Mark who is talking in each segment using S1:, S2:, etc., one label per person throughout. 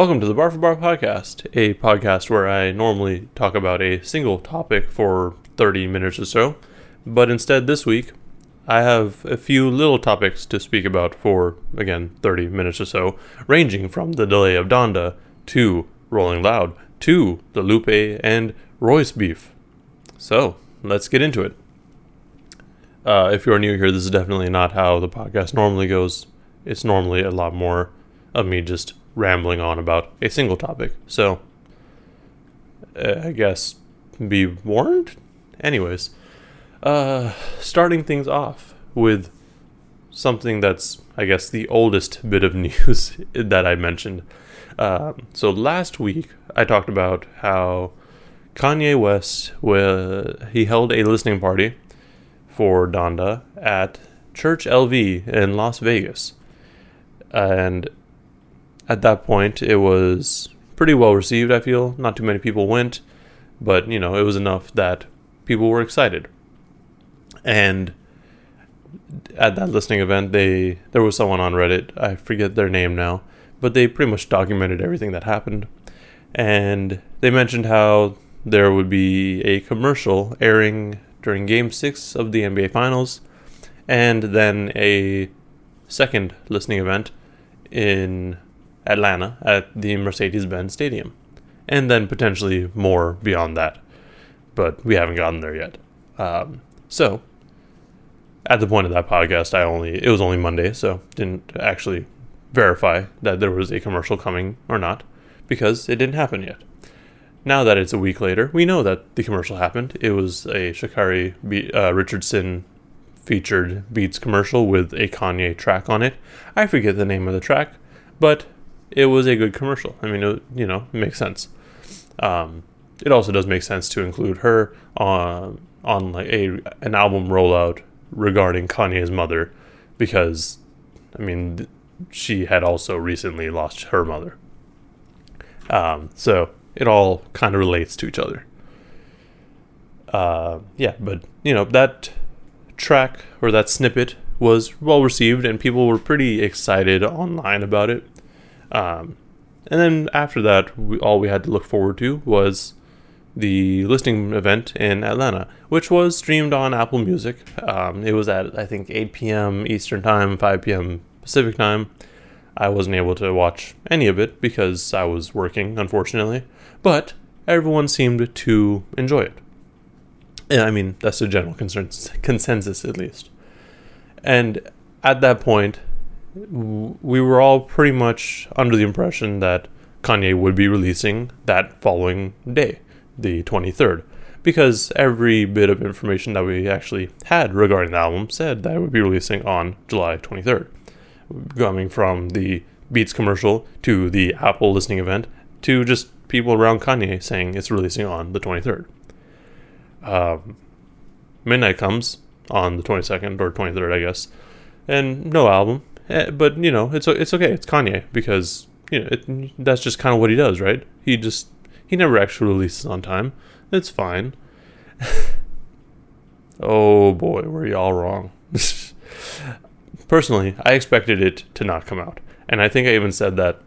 S1: Welcome to the Bar for Bar podcast, a podcast where I normally talk about a single topic for 30 minutes or so, but instead this week I have a few little topics to speak about for, again, 30 minutes or so, ranging from the delay of Donda to Rolling Loud to the Lupe and Royce beef. So, let's get into it. Uh, if you're new here, this is definitely not how the podcast normally goes. It's normally a lot more of me just rambling on about a single topic. So, uh, I guess be warned? Anyways, uh, starting things off with something that's, I guess, the oldest bit of news that I mentioned. Uh, so, last week I talked about how Kanye West, he held a listening party for Donda at Church LV in Las Vegas. And at that point, it was pretty well received, I feel. Not too many people went, but, you know, it was enough that people were excited. And at that listening event, they there was someone on Reddit, I forget their name now, but they pretty much documented everything that happened. And they mentioned how there would be a commercial airing during game 6 of the NBA finals and then a second listening event in Atlanta at the Mercedes Benz Stadium, and then potentially more beyond that. But we haven't gotten there yet. Um, so, at the point of that podcast, I only it was only Monday, so didn't actually verify that there was a commercial coming or not because it didn't happen yet. Now that it's a week later, we know that the commercial happened. It was a Sha'Carri Be- uh, Richardson featured Beats commercial with a Kanye track on it. I forget the name of the track, but it was a good commercial. I mean, it, you know, it makes sense. Um, it also does make sense to include her on on like a an album rollout regarding Kanye's mother, because I mean, she had also recently lost her mother. Um, so it all kind of relates to each other. Uh, yeah, but you know that track or that snippet was well received, and people were pretty excited online about it. Um, and then after that, we, all we had to look forward to was the listening event in Atlanta, which was streamed on Apple Music. Um, it was at, I think, 8 p.m. Eastern Time, 5 p.m. Pacific Time. I wasn't able to watch any of it because I was working, unfortunately. But everyone seemed to enjoy it. And I mean, that's the general consensus, at least. And at that point, we were all pretty much under the impression that Kanye would be releasing that following day, the 23rd, because every bit of information that we actually had regarding the album said that it would be releasing on July 23rd. Coming from the Beats commercial to the Apple listening event to just people around Kanye saying it's releasing on the 23rd. Um, midnight comes on the 22nd or 23rd, I guess, and no album. Eh, but you know, it's it's okay. It's Kanye because you know it, that's just kind of what he does, right? He just he never actually releases on time. It's fine. oh boy, were y'all wrong. Personally, I expected it to not come out, and I think I even said that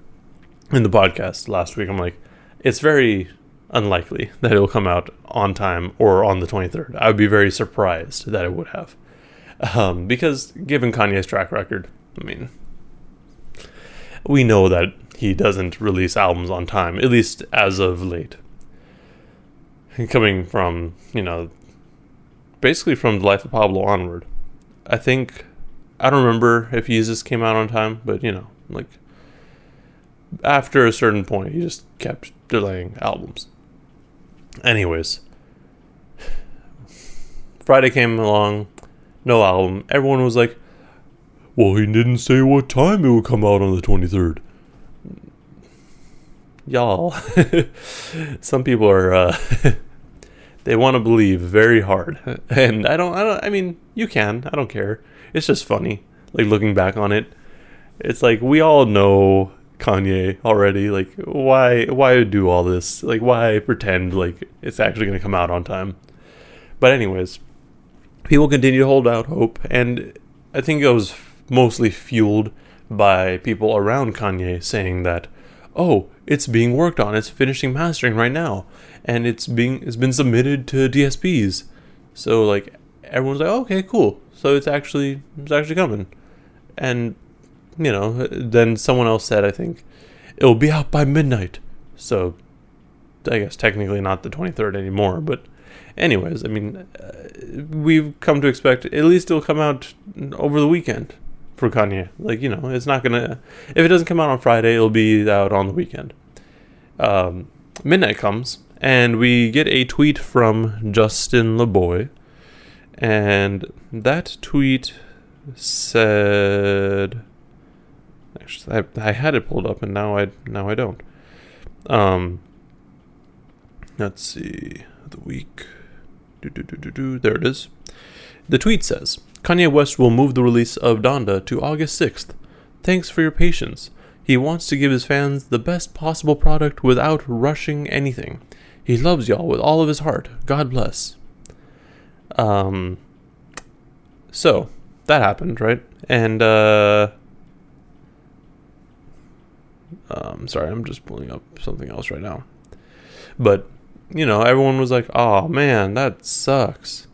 S1: in the podcast last week. I'm like, it's very unlikely that it will come out on time or on the 23rd. I would be very surprised that it would have. Um, because given Kanye's track record, I mean, we know that he doesn't release albums on time, at least as of late. Coming from, you know, basically from the life of Pablo onward. I think, I don't remember if Yeezus came out on time, but, you know, like, after a certain point, he just kept delaying albums. Anyways, Friday came along, no album. Everyone was like, well, he didn't say what time it would come out on the 23rd. Y'all, some people are, uh, they want to believe very hard. And I don't, I don't, I mean, you can, I don't care. It's just funny. Like looking back on it, it's like we all know Kanye already. Like, why, why do all this? Like, why pretend like it's actually going to come out on time? But, anyways, people continue to hold out hope. And I think it was mostly fueled by people around Kanye saying that, oh, it's being worked on. It's finishing mastering right now, and it's being it's been submitted to DSPs. So like everyone's like, oh, okay, cool. So it's actually it's actually coming, and you know, then someone else said, I think it'll be out by midnight. So I guess technically not the 23rd anymore, but anyways, I mean, uh, we've come to expect at least it'll come out over the weekend for Kanye. Like, you know, it's not gonna, if it doesn't come out on Friday, it'll be out on the weekend. Um, midnight comes, and we get a tweet from Justin LaBoy, and that tweet said, actually, I, I had it pulled up, and now I now I don't. Um, let's see, the week. Do, do, do, do, do. There it is. The tweet says Kanye West will move the release of Donda to August 6th. Thanks for your patience. He wants to give his fans the best possible product without rushing anything. He loves y'all with all of his heart. God bless. Um, so that happened, right? And uh, um, sorry, I'm just pulling up something else right now. But you know, everyone was like, "Oh man, that sucks.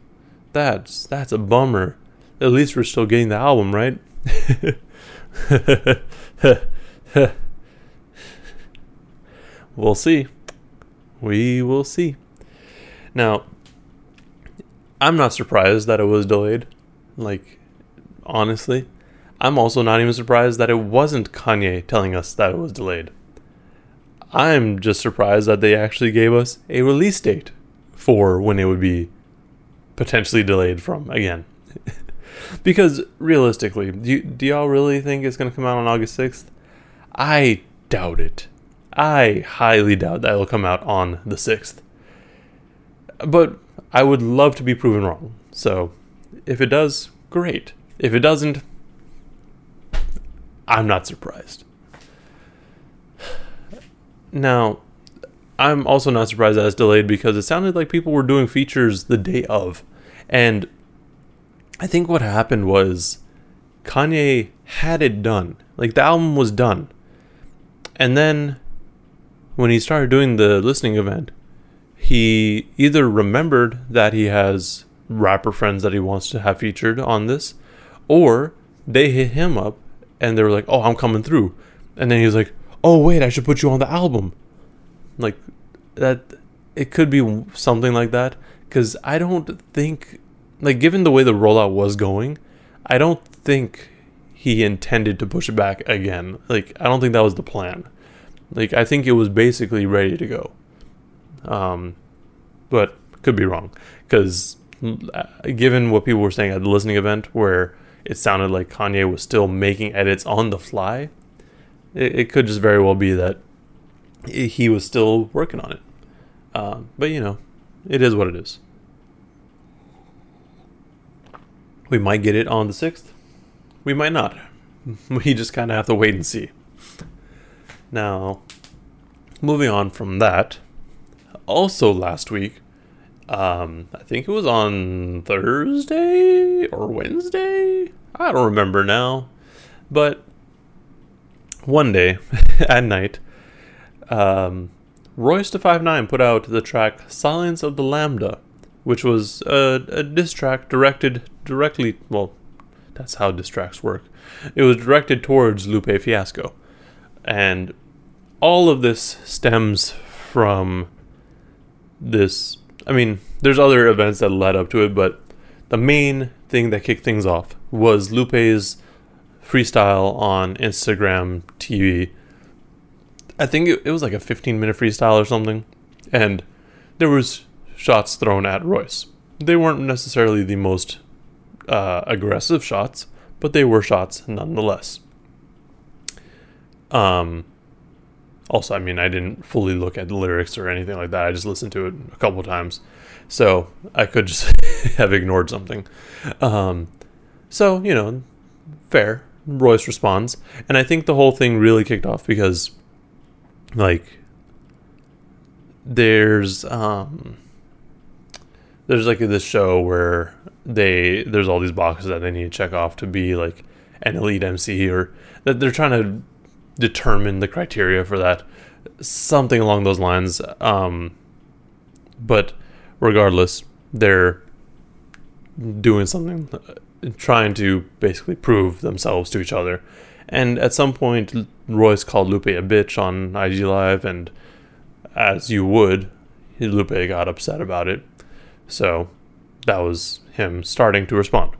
S1: That's that's a bummer." At least we're still getting the album, right? we'll see. We will see. Now, I'm not surprised that it was delayed. Like, honestly, I'm also not even surprised that it wasn't Kanye telling us that it was delayed. I'm just surprised that they actually gave us a release date for when it would be potentially delayed from again. because realistically, do, do y'all really think it's going to come out on August 6th? I doubt it. I highly doubt that it'll come out on the 6th. But I would love to be proven wrong. So if it does, great. If it doesn't, I'm not surprised. Now, I'm also not surprised that it's delayed because it sounded like people were doing features the day of. And I think what happened was Kanye had it done. Like the album was done. And then when he started doing the listening event, he either remembered that he has rapper friends that he wants to have featured on this, or they hit him up and they were like, "Oh, I'm coming through," and then he was like, "Oh, wait, I should put you on the album." Like that, it could be something like that because I don't think, like, given the way the rollout was going, I don't think he intended to push it back again. Like, I don't think that was the plan. Like, I think it was basically ready to go. Um, but could be wrong because uh, given what people were saying at the listening event, where it sounded like Kanye was still making edits on the fly, it, it could just very well be that he was still working on it. Uh, but you know, it is what it is. We might get it on the 6th. We might not. We just kind of have to wait and see. Now, moving on from that, also last week, um, I think it was on Thursday or Wednesday. I don't remember now. But one day at night, um, Royce da Five Nine put out the track "Silence of the Lambda," which was a, a diss track directed directly. Well, that's how diss tracks work. It was directed towards Lupe Fiasco, and all of this stems from this I mean, there's other events that led up to it, but the main thing that kicked things off was Lupe's freestyle on Instagram TV. I think it, it was like a 15 minute freestyle or something, and there was shots thrown at Royce. They weren't necessarily the most uh, aggressive shots, but they were shots nonetheless. Um, also, I mean, I didn't fully look at the lyrics or anything like that. I just listened to it a couple times, so I could just have ignored something. Um, so you know, fair. Royce responds, and I think the whole thing really kicked off because, like, there's um, there's like this show where they there's all these boxes that they need to check off to be like an elite MC or that they're trying to determine the criteria for that, something along those lines. Um, but regardless, they're doing something, uh, trying to basically prove themselves to each other. And at some point, Royce called Lupe a bitch on IG Live, and as you would, Lupe got upset about it. So that was him starting to respond.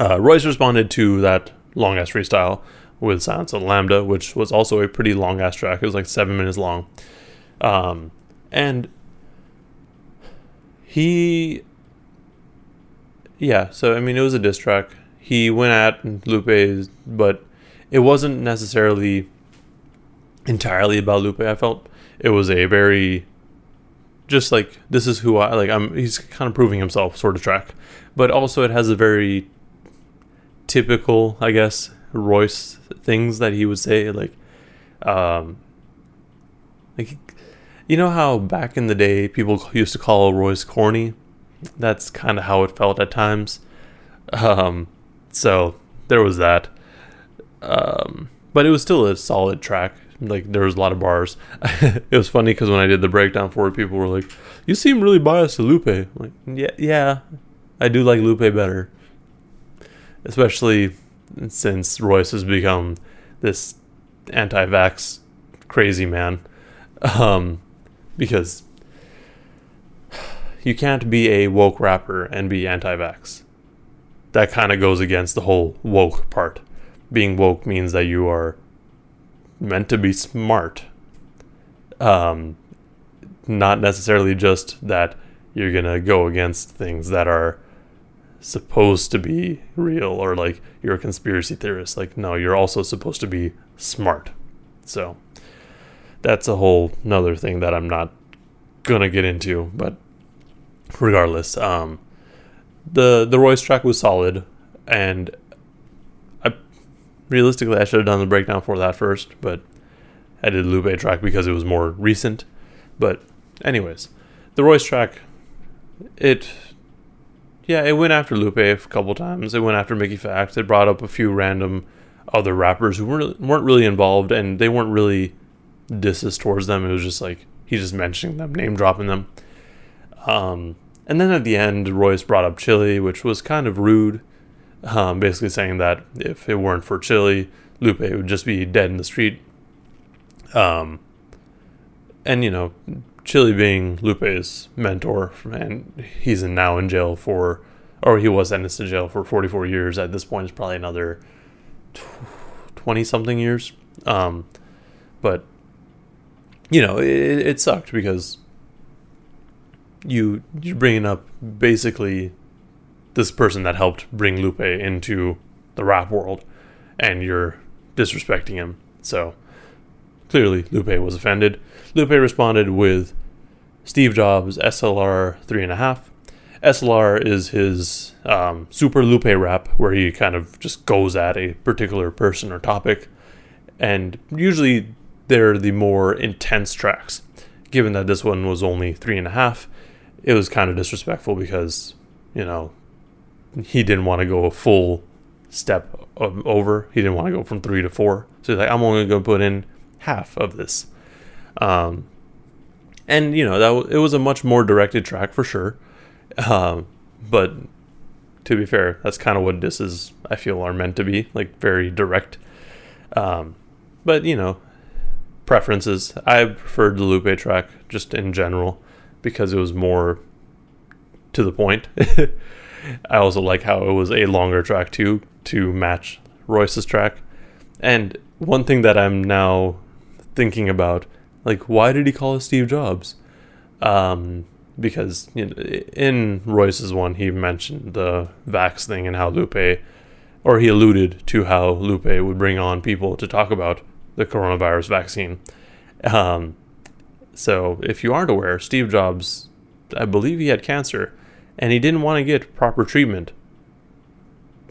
S1: Uh, Royce responded to that long ass freestyle with Silence on Lambda, which was also a pretty long ass track. It was like seven minutes long. Um, and he, yeah, so I mean, it was a diss track. He went at Lupe, but it wasn't necessarily entirely about Lupe. I felt it was a very just like this is who I like. I'm he's kind of proving himself sort of track, but also it has a very typical, I guess, Royce things that he would say like, um, like you know how back in the day people used to call Royce corny. That's kind of how it felt at times. Um, so there was that. Um, but it was still a solid track. Like there was a lot of bars. it was funny because when I did the breakdown for it, people were like, "You seem really biased to Lupe." I'm like, yeah, yeah, I do like Lupe better, especially since Royce has become this anti-vax crazy man. Um, because you can't be a woke rapper and be anti-vax. That kind of goes against the whole woke part. Being woke means that you are meant to be smart. Um, not necessarily just that you're gonna go against things that are supposed to be real or like you're a conspiracy theorist. Like, no, you're also supposed to be smart. So that's a whole another thing that I'm not gonna get into. But regardless, um, the the Royce track was solid, and realistically, I should have done the breakdown for that first, but I did Lupe track because it was more recent. But, anyways, the Royce track, it, yeah, it went after Lupe a couple times. It went after Mickey Factz. It brought up a few random other rappers who weren't weren't really involved, and they weren't really disses towards them. It was just like he's just mentioning them, name dropping them. Um, and then at the end, Royce brought up Chilly, which was kind of rude um, basically saying that if it weren't for Chilly, Lupe would just be dead in the street. Um, and you know, Chilly being Lupe's mentor, and he's in, now in jail for, or he was sentenced to jail for 44 years. At this point, it's probably another 20 something years. Um, but you know, it, it sucked because you you're bringing up basically this person that helped bring Lupe into the rap world, and you're disrespecting him. So clearly, Lupe was offended. Lupe responded with Steve Jobs SLR 3.5. SLR is his um, super Lupe rap, where he kind of just goes at a particular person or topic. And usually they're the more intense tracks. Given that this one was only 3.5, it was kind of disrespectful because, you know, he didn't want to go a full step over. He didn't want to go from three to four. So he's like, I'm only going to put in half of this. Um, and you know that it was a much more directed track for sure. Um, but to be fair, that's kind of what is. I feel are meant to be like very direct. Um, but you know, preferences. I preferred the Lupe track just in general because it was more to the point. I also like how it was a longer track too to match Royce's track. And one thing that I'm now thinking about, like, why did he call it Steve Jobs? Um, because you know, in Royce's one, he mentioned the vax thing and how Lupe, or he alluded to how Lupe would bring on people to talk about the coronavirus vaccine. Um, so, if you aren't aware, Steve Jobs, I believe he had cancer, and he didn't want to get proper treatment.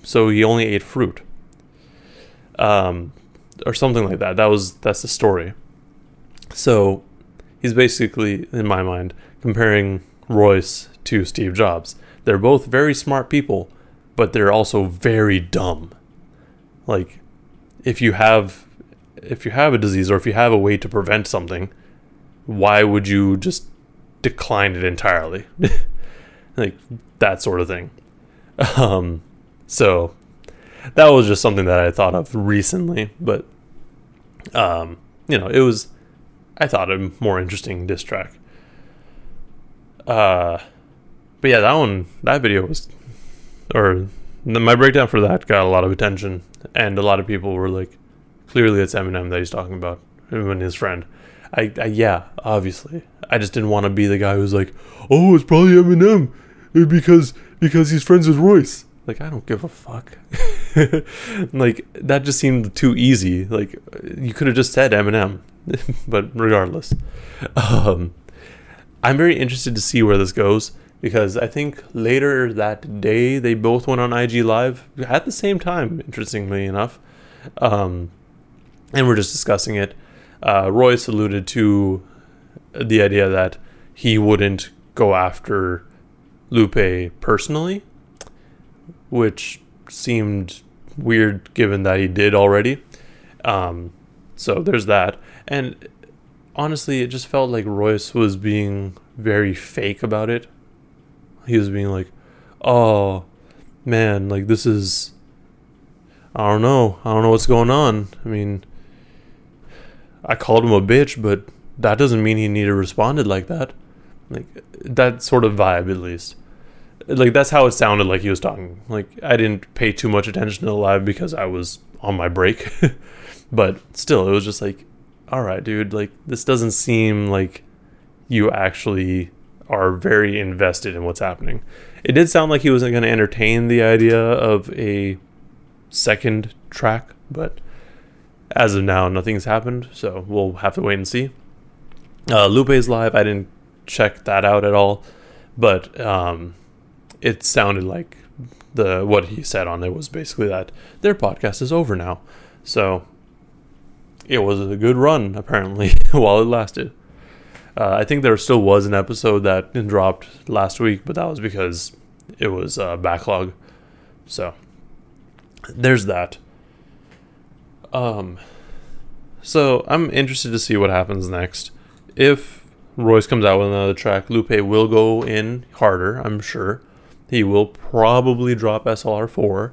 S1: So he only ate fruit. Um, or something like that. That was that's the story. So he's basically, in my mind, comparing Royce to Steve Jobs. They're both very smart people, but they're also very dumb. Like, if you have if you have a disease or if you have a way to prevent something, why would you just decline it entirely? like that sort of thing. Um, so that was just something that I thought of recently, but um, you know, it was I thought a more interesting diss track. Uh, but yeah, that one, that video was, or the, my breakdown for that got a lot of attention, and a lot of people were like, clearly it's Eminem that he's talking about, and his friend. I, I yeah, obviously, I just didn't want to be the guy who's like, oh, it's probably Eminem because because he's friends with Royce. Like I don't give a fuck. like that just seemed too easy. Like you could have just said Eminem, but regardless, um, I'm very interested to see where this goes because I think later that day they both went on IG Live at the same time. Interestingly enough, um, and we're just discussing it. Uh, Royce alluded to the idea that he wouldn't go after Lupe personally, which seemed weird given that he did already. Um, so there's that. And honestly, it just felt like Royce was being very fake about it. He was being like, oh, man, like this is. I don't know. I don't know what's going on. I mean, I called him a bitch, but that doesn't mean he needed responded like that. Like that sort of vibe, at least like that's how it sounded like he was talking. Like I didn't pay too much attention to the live because I was on my break. but still, it was just like, all right, dude, like this doesn't seem like you actually are very invested in what's happening. It did sound like he wasn't going to entertain the idea of a second track, but as of now, nothing's happened, so we'll have to wait and see. Uh, Lupe's live, I didn't check that out at all, but um, it sounded like the what he said on there was basically that their podcast is over now. So it was a good run apparently while it lasted. Uh, I think there still was an episode that dropped last week, but that was because it was a backlog. So there's that. Um, so I'm interested to see what happens next. If Royce comes out with another track, Lupe will go in harder, I'm sure. He will probably drop SLR4,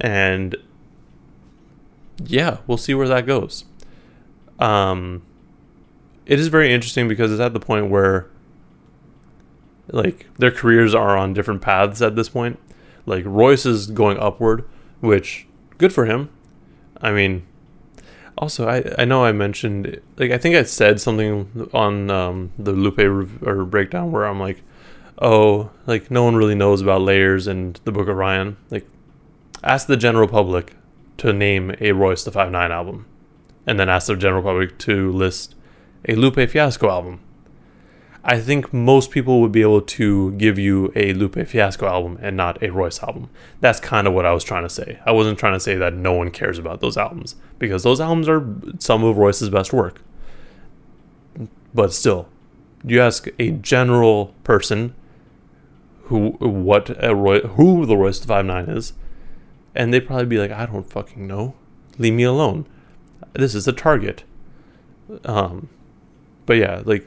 S1: and yeah, we'll see where that goes. Um, it is very interesting because it's at the point where, like, their careers are on different paths at this point. Like, Royce is going upward, which, good for him. I mean, also, I, I know I mentioned, like, I think I said something on um, the Lupe or breakdown where I'm like, oh, like no one really knows about layers and the Book of Ryan. Like, ask the general public to name a Royce da Five Nine album, and then ask the general public to list a Lupe Fiasco album. I think most people would be able to give you a Lupe Fiasco album and not a Royce album. That's kind of what I was trying to say. I wasn't trying to say that no one cares about those albums because those albums are some of Royce's best work. But still, you ask a general person who what a Roy, who the Royce Five Nine is, and they'd probably be like, I don't fucking know, leave me alone. This is a target. Um, but yeah, like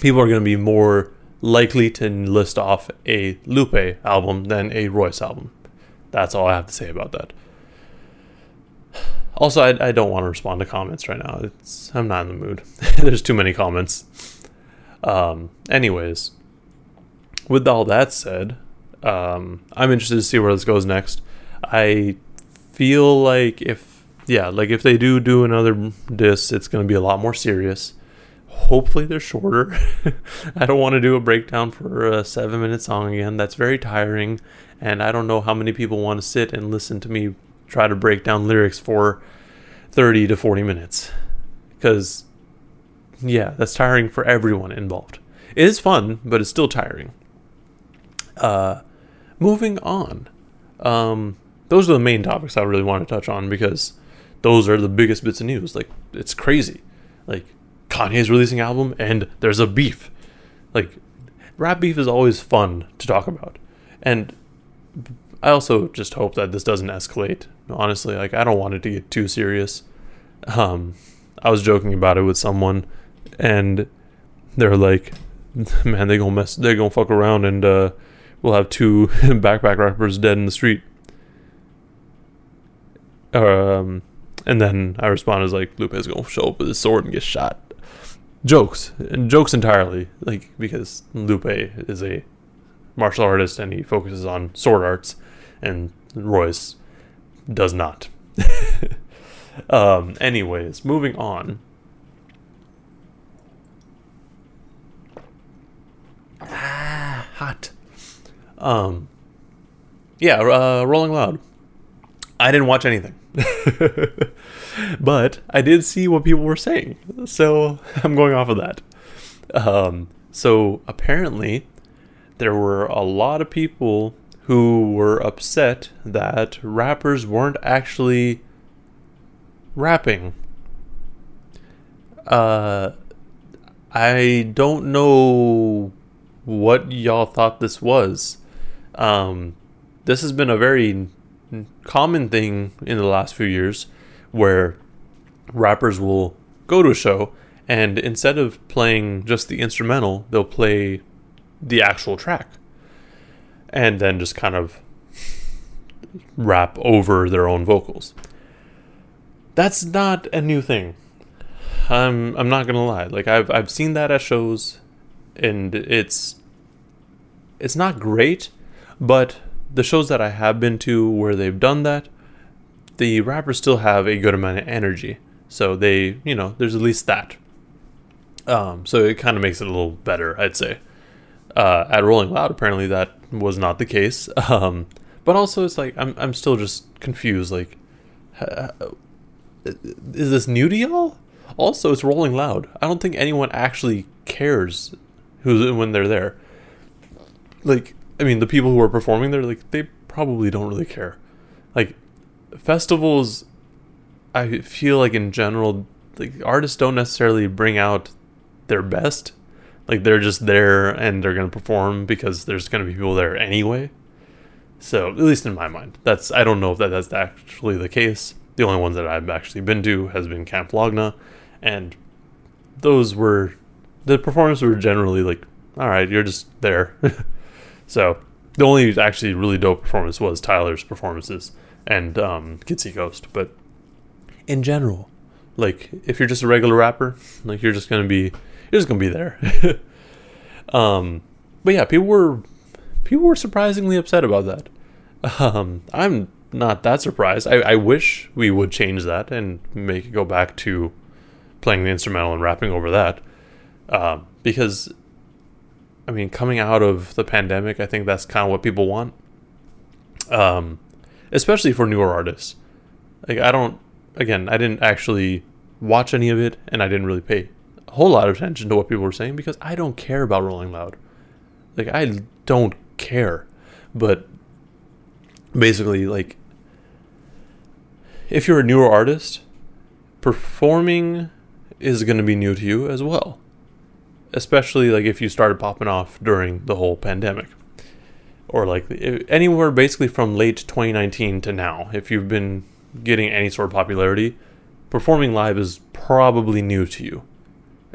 S1: people are gonna be more likely to list off a Lupe album than a Royce album. That's all I have to say about that. Also, I, I don't want to respond to comments right now. It's I'm not in the mood. There's too many comments. Um, anyways, with all that said, um, I'm interested to see where this goes next. I feel like if yeah, like if they do do another disc, it's going to be a lot more serious. Hopefully they're shorter. I don't want to do a breakdown for a seven minute song again. That's very tiring, and I don't know how many people want to sit and listen to me try to break down lyrics for 30 to 40 minutes. Because, yeah, that's tiring for everyone involved. It is fun, but it's still tiring. Uh, moving on. Um, those are the main topics I really want to touch on because those are the biggest bits of news. Like, it's crazy. Like, Kanye's releasing album and there's a beef. Like, rap beef is always fun to talk about. And I also just hope that this doesn't escalate. Honestly, like, I don't want it to get too serious. Um, I was joking about it with someone, and they're like, "Man, they gonna mess. They gonna fuck around, and uh, we'll have two backpack rappers dead in the street." Um, and then I responded like, "Lupe's gonna show up with his sword and get shot." Jokes and jokes entirely, like because Lupe is a martial artist and he focuses on sword arts, and Royce does not. um, anyways, moving on. Ah, hot. Um, yeah, uh, Rolling Loud. I didn't watch anything. but I did see what people were saying. So I'm going off of that. Um, so apparently, there were a lot of people who were upset that rappers weren't actually rapping. Uh, I don't know what y'all thought this was. Um, this has been a very common thing in the last few years where rappers will go to a show and instead of playing just the instrumental, they'll play the actual track and then just kind of rap over their own vocals. That's not a new thing. I'm I'm not gonna lie. Like I've I've seen that at shows, and it's it's not great, but the shows that I have been to where they've done that, the rappers still have a good amount of energy. So they, you know, there's at least that. Um, so it kind of makes it a little better, I'd say. Uh, at Rolling Loud, apparently that was not the case. Um, but also, it's like I'm I'm still just confused. Like, is this new to y'all? Also, it's Rolling Loud. I don't think anyone actually cares who's when they're there. Like, I mean, the people who are performing there, like, they probably don't really care. Like, festivals, I feel like in general, like artists don't necessarily bring out their best like they're just there and they're going to perform because there's going to be people there anyway. So at least in my mind, that's I don't know if that that's actually the case. The only ones that I've actually been to has been Camp Flog-Gnaw, and those were the performances were generally like, all right, you're just there. so the only actually really dope performance was Tyler's performances and um, Kids See Ghosts, but in general, like if you're just a regular rapper, like you're just gonna be you're just gonna be there. um, but yeah, people were people were surprisingly upset about that. Um, I'm not that surprised. I, I wish we would change that and make it go back to playing the instrumental and rapping over that. Um, because, I mean, coming out of the pandemic, I think that's kind of what people want. Um, especially for newer artists. Like, I don't, again, I didn't actually watch any of it and I didn't really pay a whole lot of attention to what people were saying because I don't care about Rolling Loud. Like I don't care. But basically like if you're a newer artist, performing is going to be new to you as well. Especially like if you started popping off during the whole pandemic. Or like anywhere basically from late 2019 to now, if you've been getting any sort of popularity, performing live is probably new to you.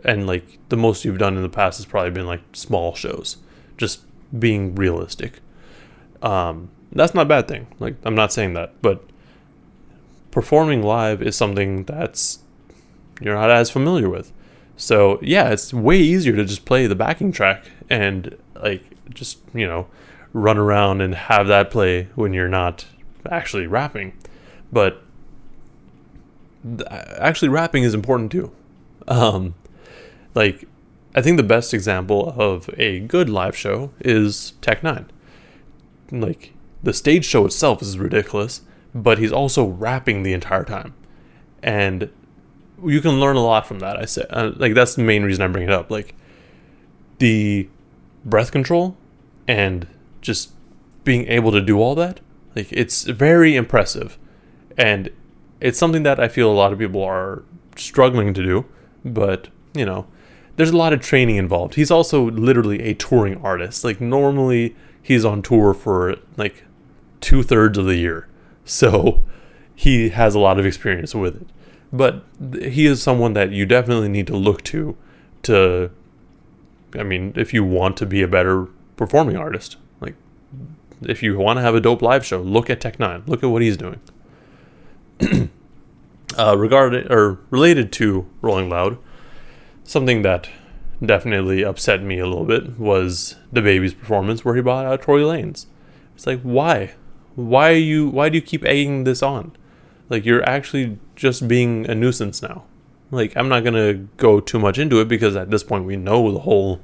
S1: And like the most you've done in the past has probably been like small shows. Just being realistic. Um, that's not a bad thing. Like i'm not saying that but performing live is something that's you're not as familiar with so yeah it's way easier to just play the backing track and like just you know run around and have that play when you're not actually rapping but actually rapping is important too um, like, I think the best example of a good live show is Tech N9ne. Like, the stage show itself is ridiculous, but he's also rapping the entire time. And you can learn a lot from that, I say. Uh, like, that's the main reason I bring it up. Like, the breath control and just being able to do all that, like, it's very impressive. And it's something that I feel a lot of people are struggling to do, but, you know, there's a lot of training involved. He's also literally a touring artist. Like normally he's on tour for like two thirds of the year. So he has a lot of experience with it. But he is someone that you definitely need to look to to I mean, if you want to be a better performing artist. Like if you want to have a dope live show, look at Tech N9ne. Look at what he's doing. uh, regarded or related to Rolling Loud, something that definitely upset me a little bit was DaBaby's performance where he brought out Tory Lanez. It's like why? Why you why do you keep egging this on? Like you're actually just being a nuisance now. Like I'm not gonna go too much into it because at this point we know the whole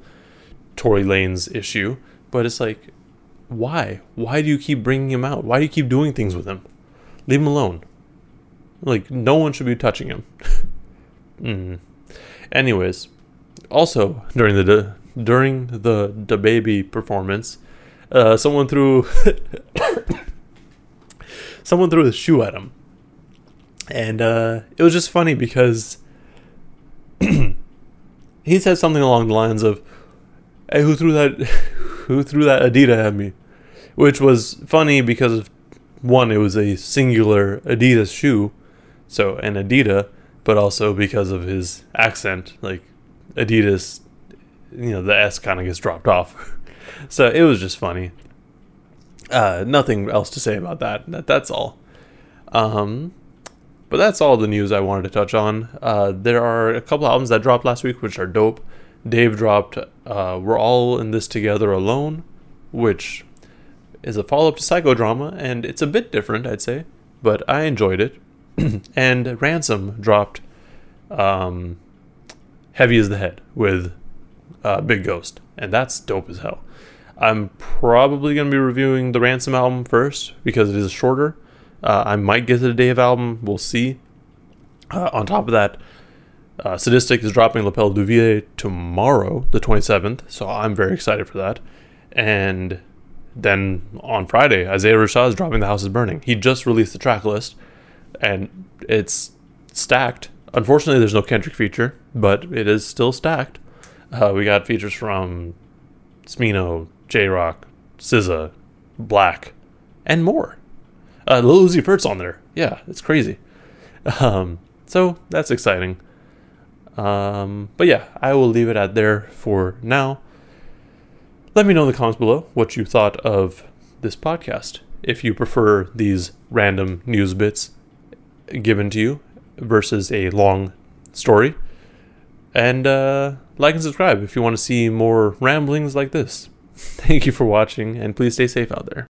S1: Tory Lanez issue. But it's like, why? Why do you keep bringing him out? Why do you keep doing things with him? Leave him alone. Like no one should be touching him. mm. Anyways, also during the during the DaBaby performance, uh, someone threw someone threw a shoe at him, and uh, it was just funny because he said something along the lines of, "Hey, who threw that? Who threw that Adidas at me?" Which was funny because one, it was a singular Adidas shoe, so an Adidas, but also because of his accent, like Adidas, you know, the S kind of gets dropped off. so it was just funny. Uh, nothing else to say about that. that that's all. Um, but that's all the news I wanted to touch on. Uh, there are a couple albums that dropped last week, which are dope. Dave dropped uh, We're All in This Together Alone, which is a follow up to Psychodrama, and it's a bit different, I'd say, but I enjoyed it. and Ransom dropped um, Heavy as the Head with uh, Big Ghost, and that's dope as hell. I'm probably going to be reviewing the Ransom album first because it is shorter uh, I might get to the Dave album. We'll see. Uh, on top of that, uh, Sadistik is dropping L'Appel du Vide tomorrow, the 27th. So I'm very excited for that. And then on Friday, Isaiah Rashad is dropping The House is Burning. He just released the track list, and it's stacked. Unfortunately, there's no Kendrick feature, but it is still stacked. Uh, we got features from Smino, Jay Rock, SZA, 6LACK, and more. Uh, Lil Uzi Vert's on there. Yeah, it's crazy. Um, so that's exciting. Um, but yeah, I will leave it at there for now. Let me know in the comments below what you thought of this podcast. If you prefer these random news bits given to you versus a long story. And uh, like and subscribe if you want to see more ramblings like this. Thank you for watching, and please stay safe out there.